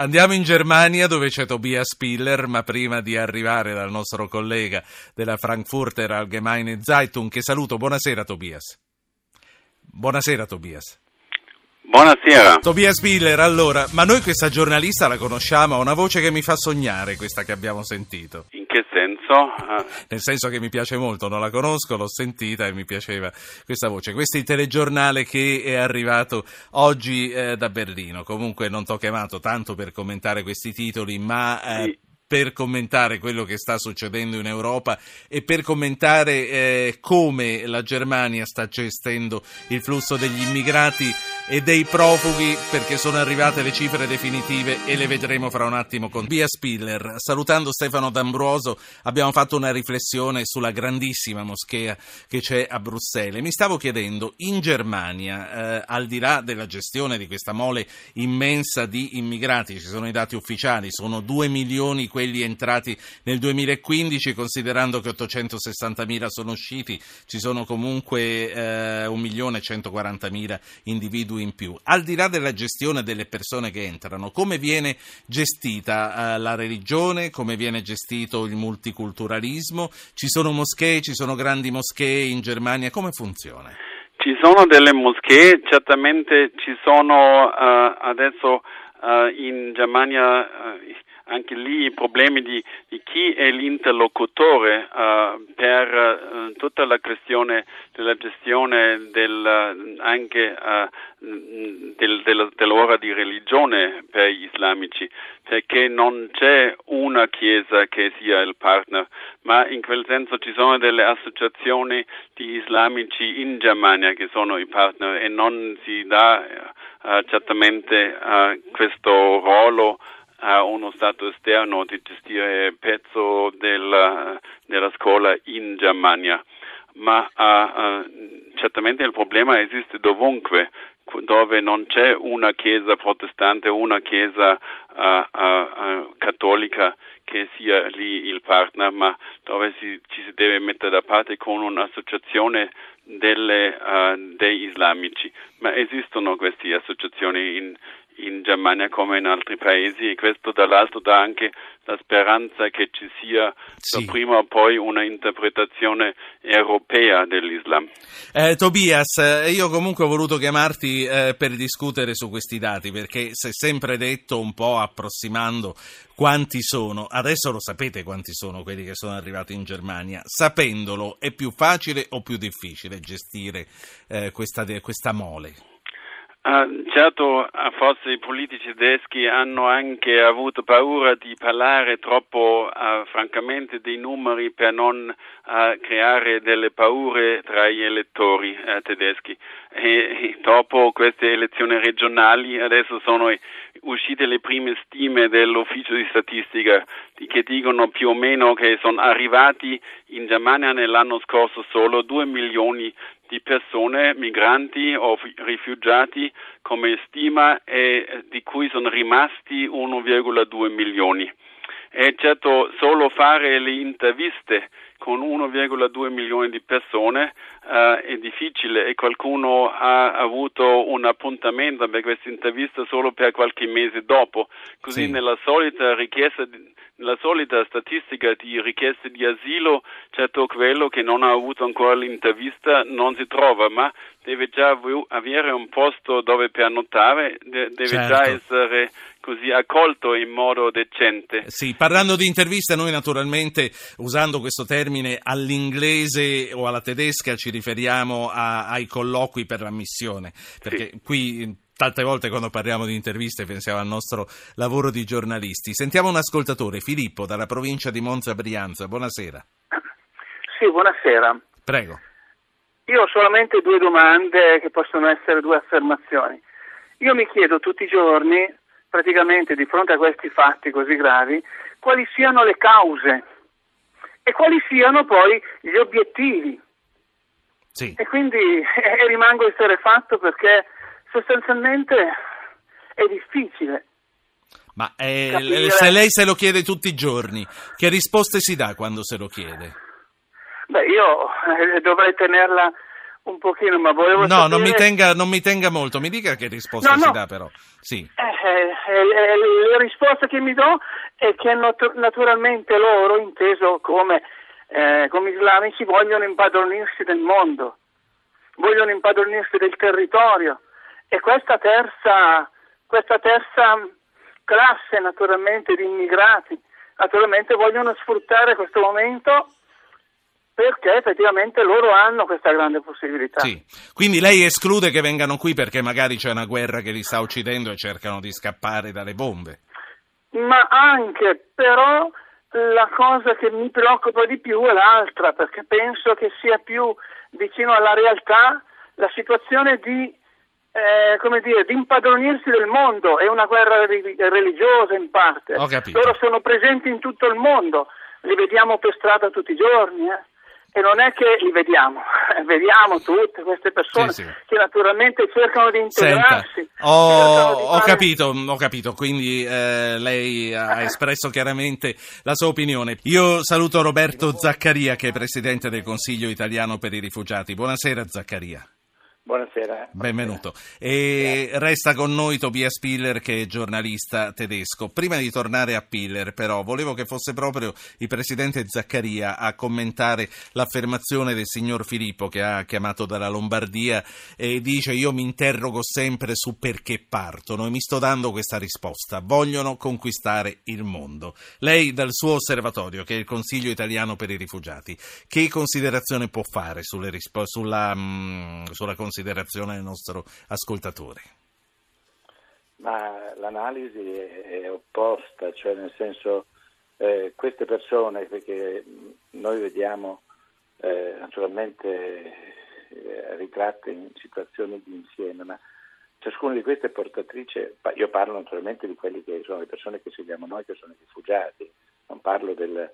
Andiamo in Germania dove c'è Tobias Piller, ma prima di arrivare dal nostro collega della Frankfurter Allgemeine Zeitung, che saluto, buonasera Tobias. Buonasera Tobias. Buonasera. Tobias Piller, allora, ma noi questa giornalista la conosciamo, ha una voce che mi fa sognare, questa che abbiamo sentito. In che senso? Eh, Nel senso che mi piace molto, non la conosco, l'ho sentita e mi piaceva questa voce. Questo è il telegiornale che è arrivato oggi eh, da Berlino. Comunque non ti ho chiamato tanto per commentare questi titoli, ma... Eh, Sì. Per commentare quello che sta succedendo in Europa e per commentare eh, come la Germania sta gestendo il flusso degli immigrati e dei profughi perché sono arrivate le cifre definitive e le vedremo fra un attimo con Via Spiller. Salutando Stefano D'Ambroso abbiamo fatto una riflessione sulla grandissima moschea che c'è a Bruxelles. Mi stavo chiedendo, in Germania, eh, al di là della gestione di questa mole immensa di immigrati, ci sono i dati ufficiali, sono 2 milioni quelli entrati nel 2015, considerando che 860.000 sono usciti, ci sono comunque eh, 1.140.000 individui in più. Al di là della gestione delle persone che entrano, come viene gestita eh, la religione, come viene gestito il multiculturalismo? Ci sono moschee, ci sono grandi moschee in Germania, come funziona? Ci sono delle moschee, certamente ci sono eh, adesso eh, in Germania eh, anche lì i problemi di, di chi è l'interlocutore eh, per eh, tutta la questione della gestione del, anche eh, del, della, dell'ora di religione per gli islamici, perché non c'è una chiesa che sia il partner, ma in quel senso ci sono delle associazioni di islamici in Germania che sono i partner e non si dà certamente questo ruolo a uno Stato esterno di gestire pezzo della, della scuola in Germania. Ma uh, uh, certamente il problema esiste dovunque, dove non c'è una chiesa protestante, una chiesa uh, cattolica che sia lì il partner, ma dove si, ci si deve mettere da parte con un'associazione delle, dei islamici. Ma esistono queste associazioni in, in Germania come in altri paesi e questo dall'altro dà anche la speranza che ci sia Sì. prima o poi una interpretazione europea dell'Islam. Eh, Tobias, eh, io comunque ho voluto chiamarti eh, per discutere su questi dati perché si è sempre detto un po' approssimando quanti sono, adesso lo sapete quanti sono quelli che sono arrivati in Germania, sapendolo è più facile o più difficile gestire eh, questa, questa mole? Uh, certo, forse i politici tedeschi hanno anche avuto paura di parlare troppo, uh, francamente, dei numeri per non uh, creare delle paure tra gli elettori tedeschi. E, e, dopo queste elezioni regionali adesso sono uscite le prime stime dell'ufficio di statistica che dicono più o meno che sono arrivati in Germania nell'anno scorso solo 2 milioni di persone, migranti o rifugiati come stima e di cui sono rimasti 1,2 milioni. E certo solo fare le interviste con 1,2 milioni di persone uh, è difficile e qualcuno ha avuto un appuntamento per questa intervista solo per qualche mese dopo. Così Sì. nella solita richiesta nella solita statistica di richieste di asilo, certo quello che non ha avuto ancora l'intervista non si trova, ma deve già avere un posto dove pernotare, deve certo. già essere così accolto in modo decente. Sì, parlando di interviste, noi naturalmente, usando questo termine all'inglese o alla tedesca, ci riferiamo a, ai colloqui per l'ammissione, perché Sì. qui tante volte quando parliamo di interviste pensiamo al nostro lavoro di giornalisti. Sentiamo un ascoltatore, Filippo, dalla provincia di Monza Brianza. Buonasera. Sì, buonasera. Prego. Io ho solamente due domande che possono essere due affermazioni. Io mi chiedo tutti i giorni, praticamente di fronte a questi fatti così gravi, quali siano le cause e quali siano poi gli obiettivi. Sì. E quindi eh, rimango esterrefatto perché sostanzialmente è difficile. Ma eh, se lei se lo chiede tutti i giorni, che risposte si dà quando se lo chiede? Beh, io eh, dovrei tenerla un pochino, ma volevo No, sapere... non mi, tenga, non mi tenga molto, mi dica che risposta No, si no. dà però. Sì. Eh, eh, eh, la risposta che mi do è che nat- naturalmente loro, inteso come, eh, come islamici, vogliono impadronirsi del mondo, vogliono impadronirsi del territorio e questa terza, questa terza classe naturalmente di immigrati, naturalmente vogliono sfruttare questo momento perché effettivamente loro hanno questa grande possibilità. Sì. Quindi lei esclude che vengano qui perché magari c'è una guerra che li sta uccidendo e cercano di scappare dalle bombe. Ma anche, però, la cosa che mi preoccupa di più è l'altra, perché penso che sia più vicino alla realtà la situazione di, eh, come dire, di impadronirsi del mondo. È una guerra religiosa in parte. Ho capito. Loro sono presenti in tutto il mondo, li vediamo per strada tutti i giorni. eh. E non è che li vediamo, vediamo tutte queste persone Sì, sì. che naturalmente cercano di Senta, integrarsi. ho, cercano di ho fare- capito, ho capito, quindi eh, lei ha espresso chiaramente la sua opinione. Io saluto Roberto Zaccaria che è Presidente del Consiglio italiano per i rifugiati. Buonasera Zaccaria. Buonasera. Benvenuto. E resta con noi Tobias Piller che è giornalista tedesco. Prima di tornare a Piller però volevo che fosse proprio il presidente Zaccaria a commentare l'affermazione del signor Filippo che ha chiamato dalla Lombardia e dice io mi interrogo sempre su perché partono e mi sto dando questa risposta. Vogliono conquistare il mondo. Lei dal suo osservatorio che è il Consiglio italiano per i rifugiati che considerazione può fare sulle rispo- sulla, mm, sulla considerazione del nostro ascoltatore? Ma l'analisi è, opposta, cioè nel senso eh, queste persone, mh, noi vediamo eh, naturalmente eh, ritratte in situazioni di insieme, ma ciascuna di queste è portatrice, io parlo naturalmente di quelli che sono le persone che seguiamo noi, che sono i rifugiati, non parlo del-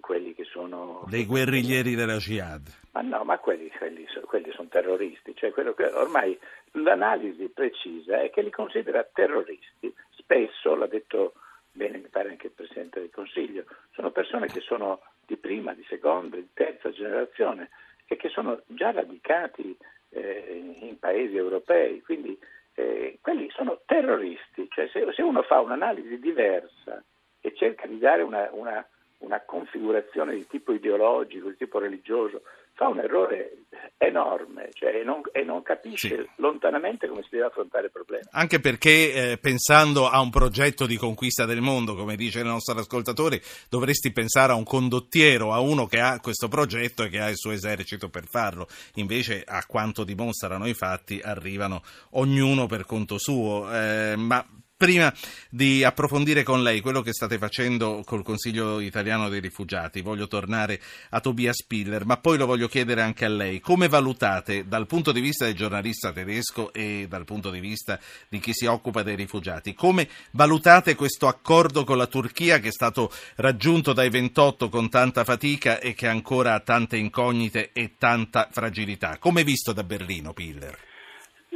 quelli che sono... Dei guerriglieri della Jihad. Ma no, ma quelli, quelli, quelli sono terroristi, cioè quello che ormai l'analisi precisa è che li considera terroristi. Spesso, l'ha detto bene, mi pare anche il Presidente del Consiglio, sono persone che sono di prima, di seconda, di terza generazione e che sono già radicati eh, in paesi europei, quindi eh, quelli sono terroristi, cioè se, se uno fa un'analisi diversa e cerca di dare una, una una configurazione di tipo ideologico, di tipo religioso, fa un errore enorme cioè, e, non, e, non, capisce Sì. lontanamente come si deve affrontare il problema. Anche perché eh, pensando a un progetto di conquista del mondo, come dice il nostro ascoltatore, dovresti pensare a un condottiero, a uno che ha questo progetto e che ha il suo esercito per farlo. Invece, a quanto dimostrano i fatti, arrivano ognuno per conto suo. Eh, ma Prima di approfondire con lei quello che state facendo col Consiglio italiano dei rifugiati, voglio tornare a Tobias Piller, ma poi lo voglio chiedere anche a lei. Come valutate dal punto di vista del giornalista tedesco e dal punto di vista di chi si occupa dei rifugiati, come valutate questo accordo con la Turchia che è stato raggiunto dai 28 con tanta fatica e che ancora ha tante incognite e tanta fragilità? Come visto da Berlino, Piller?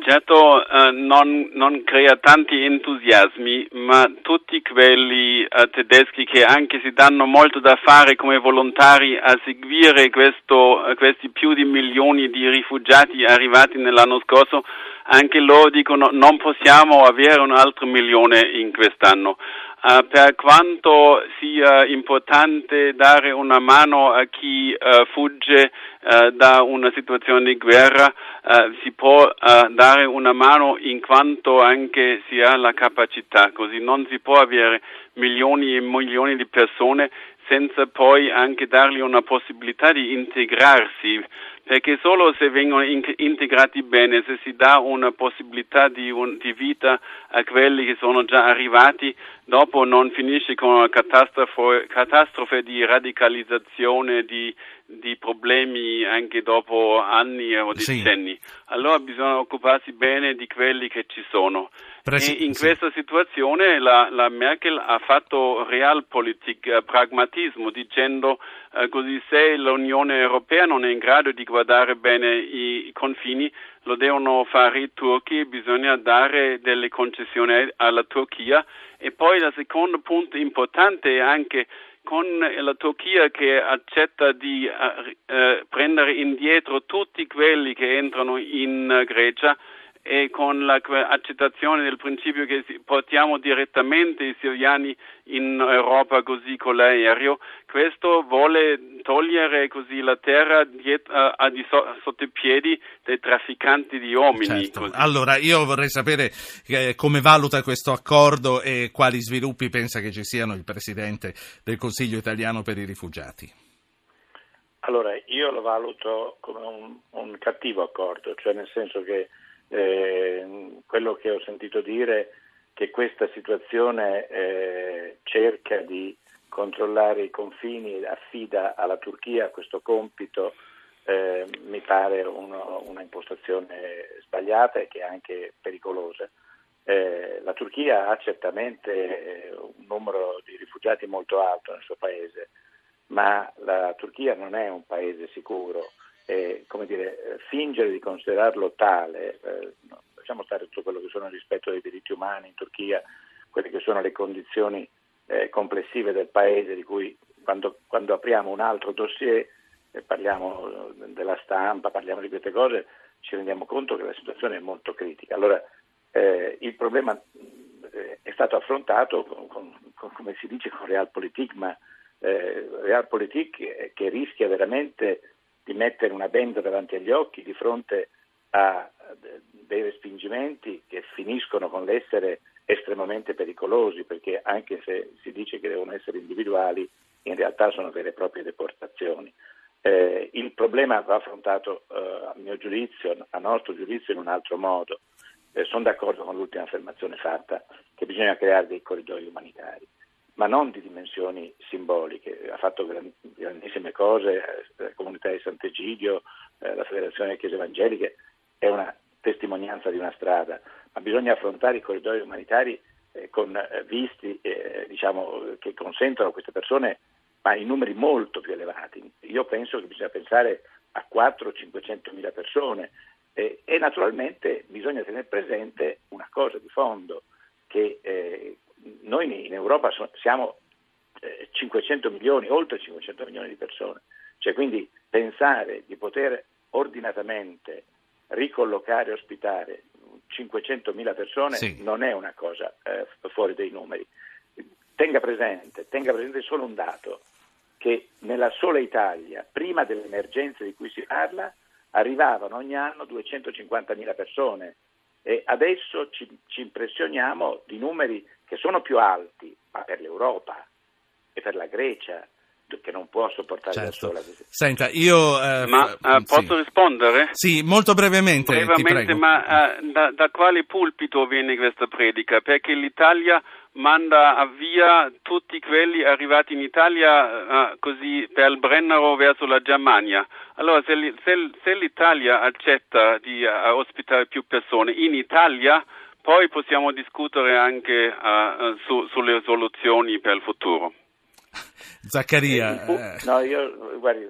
Certo eh, non, non, crea tanti entusiasmi, ma tutti quelli eh, tedeschi che anche si danno molto da fare come volontari a seguire questo, eh, questi più di milioni di rifugiati arrivati nell'anno scorso, anche loro dicono non possiamo avere un altro milione in quest'anno. Uh, per quanto sia importante dare una mano a chi uh, fugge uh, da una situazione di guerra, si può dare una mano in quanto anche si ha la capacità, così non si può avere milioni e milioni di persone senza poi anche dargli una possibilità di integrarsi perché solo se vengono in- integrati bene, se si dà una possibilità di, un, di, vita a quelli che sono già arrivati, dopo non finisce con una catastrofe, catastrofe di radicalizzazione, di, di, problemi anche dopo anni o decenni. Sì. Allora bisogna occuparsi bene di quelli che ci sono. Presi- e in sì. questa situazione la, la, Merkel ha fatto realpolitik, eh, pragmatismo, dicendo eh, così se l'Unione Europea non è in grado di guardare bene i confini, lo devono fare i turchi, bisogna dare delle concessioni alla Turchia. E poi il secondo punto importante è anche con la Turchia che accetta di eh, eh prendere indietro tutti quelli che entrano in Grecia e con l'accettazione del principio che portiamo direttamente i siriani in Europa così con l'aereo, questo vuole togliere così la terra dietro, a, di so, sotto i piedi dei trafficanti di uomini. Certo. Allora, io vorrei sapere eh, come valuta questo accordo e quali sviluppi pensa che ci siano il Presidente del Consiglio italiano per i rifugiati. Allora, io lo valuto come un, un cattivo accordo, cioè nel senso che eh, quello che ho sentito dire che questa situazione eh, cerca di controllare i confini, affida alla Turchia questo compito, eh, mi pare uno, una impostazione sbagliata e che è anche pericolosa. Eh, la Turchia ha certamente eh, un numero di rifugiati molto alto nel suo paese, ma la Turchia non è un paese sicuro eh, come dire, fingere di considerarlo tale, eh, lasciamo stare tutto quello che sono il rispetto dei diritti umani in Turchia, quelle che sono le condizioni eh, complessive del paese, di cui quando, quando apriamo un altro dossier parliamo della stampa, parliamo di queste cose, ci rendiamo conto che la situazione è molto critica. Allora, eh, il problema eh, è stato affrontato con, con, come si dice, con realpolitik, ma eh, realpolitik che rischia veramente di mettere una benda davanti agli occhi di fronte a dei respingimenti che finiscono con l'essere estremamente pericolosi, perché anche se si dice che devono essere individuali, in realtà sono vere e proprie deportazioni. Eh, il problema va affrontato, eh, a mio giudizio, a nostro giudizio, in un altro modo. Eh, sono d'accordo con l'ultima affermazione fatta, che bisogna creare dei corridoi umanitari ma non di dimensioni simboliche. Ha fatto grandissime cose, eh, la comunità di Sant'Egidio, eh, la Federazione delle Chiese Evangeliche, è una testimonianza di una strada, ma bisogna affrontare i corridoi umanitari eh, con visti diciamo, che consentono a queste persone ma in numeri molto più elevati. Io penso che bisogna pensare a 400-500 mila persone e, e, naturalmente bisogna tenere presente una cosa di fondo, che eh, noi in Europa siamo 500 eh, milioni, oltre 500 milioni di persone, cioè quindi pensare di poter ordinatamente ricollocare e ospitare 500 mila persone sì. non è una cosa eh, fuori dei numeri. Tenga presente, tenga presente solo un dato, che nella sola Italia, prima delle emergenze di cui si parla, arrivavano ogni anno 250 mila persone e adesso ci, ci impressioniamo di numeri che sono più alti, ma per l'Europa e per la Grecia che non può sopportare certo. da sola. Senta, io... Eh, ma eh, posso sì. rispondere? Sì, molto brevemente. Brevemente, ma eh, da, da, quale pulpito viene questa predica? Perché l'Italia manda via tutti quelli arrivati in Italia eh, così per il Brennero verso la Germania. Allora, se, se, se l'Italia accetta di eh, ospitare più persone in Italia poi possiamo discutere anche uh, su, sulle soluzioni per il futuro. Zaccaria. Eh, no, io guardi,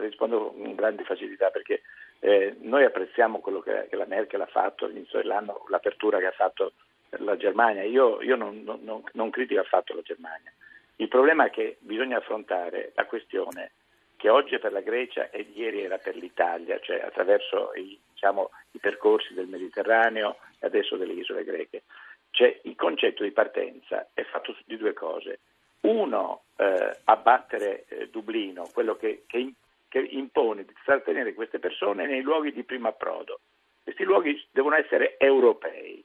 rispondo con grande facilità perché eh, noi apprezziamo quello che, che, la Merkel ha fatto all'inizio dell'anno, l'apertura che ha fatto la Germania. Io, io non, non, non critico affatto la Germania. Il problema è che bisogna affrontare la questione che oggi è per la Grecia e ieri era per l'Italia, cioè attraverso i, diciamo, i percorsi del Mediterraneo e adesso delle isole greche. Cioè, il concetto di partenza è fatto di due cose. Uno, eh, abbattere eh, Dublino, quello che, che, che impone di far tenere queste persone nei luoghi di primo approdo. Questi luoghi devono essere europei.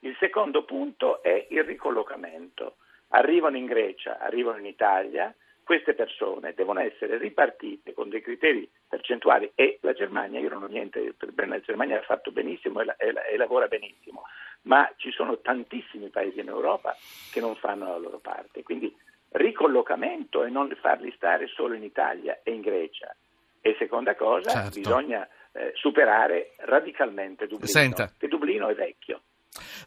Il secondo punto è il ricollocamento. Arrivano in Grecia, arrivano in Italia, queste persone devono essere ripartite con dei criteri percentuali e la Germania, io non ho niente la Germania ha fatto benissimo e, e, e, lavora benissimo, ma ci sono tantissimi paesi in Europa che non fanno la loro parte, quindi ricollocamento e non farli stare solo in Italia e in Grecia. E seconda cosa, certo. bisogna eh, superare radicalmente Dublino, Senta. che Dublino è vecchio.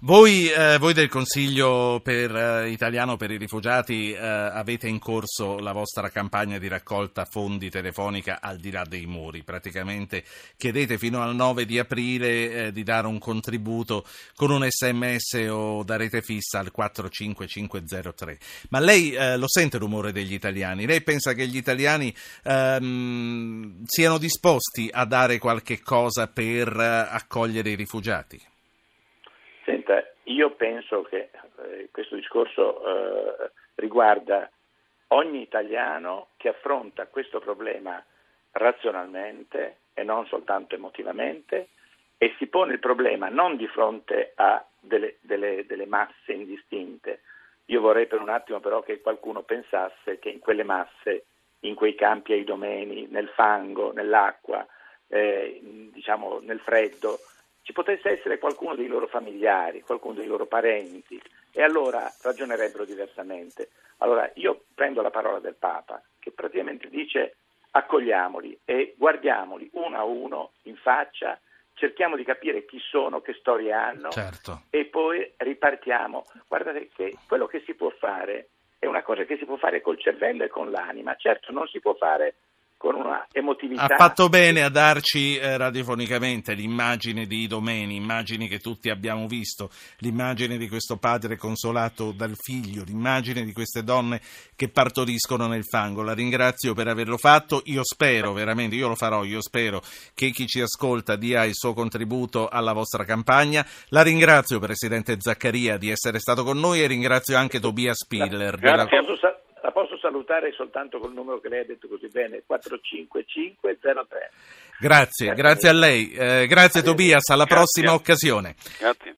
Voi, eh, voi, del Consiglio per, eh, italiano per i rifugiati eh, avete in corso la vostra campagna di raccolta fondi telefonica al di là dei muri, praticamente chiedete fino al 9 di aprile eh, di dare un contributo con un sms o da rete fissa al 45503. Ma lei eh, lo sente il rumore degli italiani? Lei pensa che gli italiani ehm, siano disposti a dare qualche cosa per eh, accogliere i rifugiati? Io penso che eh, questo discorso eh, riguarda ogni italiano che affronta questo problema razionalmente e non soltanto emotivamente e si pone il problema non di fronte a delle, delle, delle masse indistinte. Io vorrei per un attimo però che qualcuno pensasse che in quelle masse, in quei campi ai domeni, nel fango, nell'acqua, eh, diciamo nel freddo, ci potesse essere qualcuno dei loro familiari, qualcuno dei loro parenti, e allora ragionerebbero diversamente. Allora io prendo la parola del Papa, che praticamente dice accogliamoli e guardiamoli uno a uno in faccia, cerchiamo di capire chi sono, che storie hanno certo. e poi ripartiamo. Guardate che quello che si può fare è una cosa che si può fare col cervello e con l'anima, certo non si può fare con una emotività. Ha fatto bene a darci eh, radiofonicamente l'immagine di Idomeni, immagini che tutti abbiamo visto, l'immagine di questo padre consolato dal figlio, l'immagine di queste donne che partoriscono nel fango. La ringrazio per averlo fatto, io spero veramente, io lo farò, io spero che chi ci ascolta dia il suo contributo alla vostra campagna. La ringrazio Presidente Zaccaria di essere stato con noi e ringrazio anche Tobias Spiller. Grazie. Della la posso salutare soltanto col numero che lei ha detto così bene, 45503. Grazie, grazie a lei. Eh, grazie Tobias, alla prossima occasione. Grazie.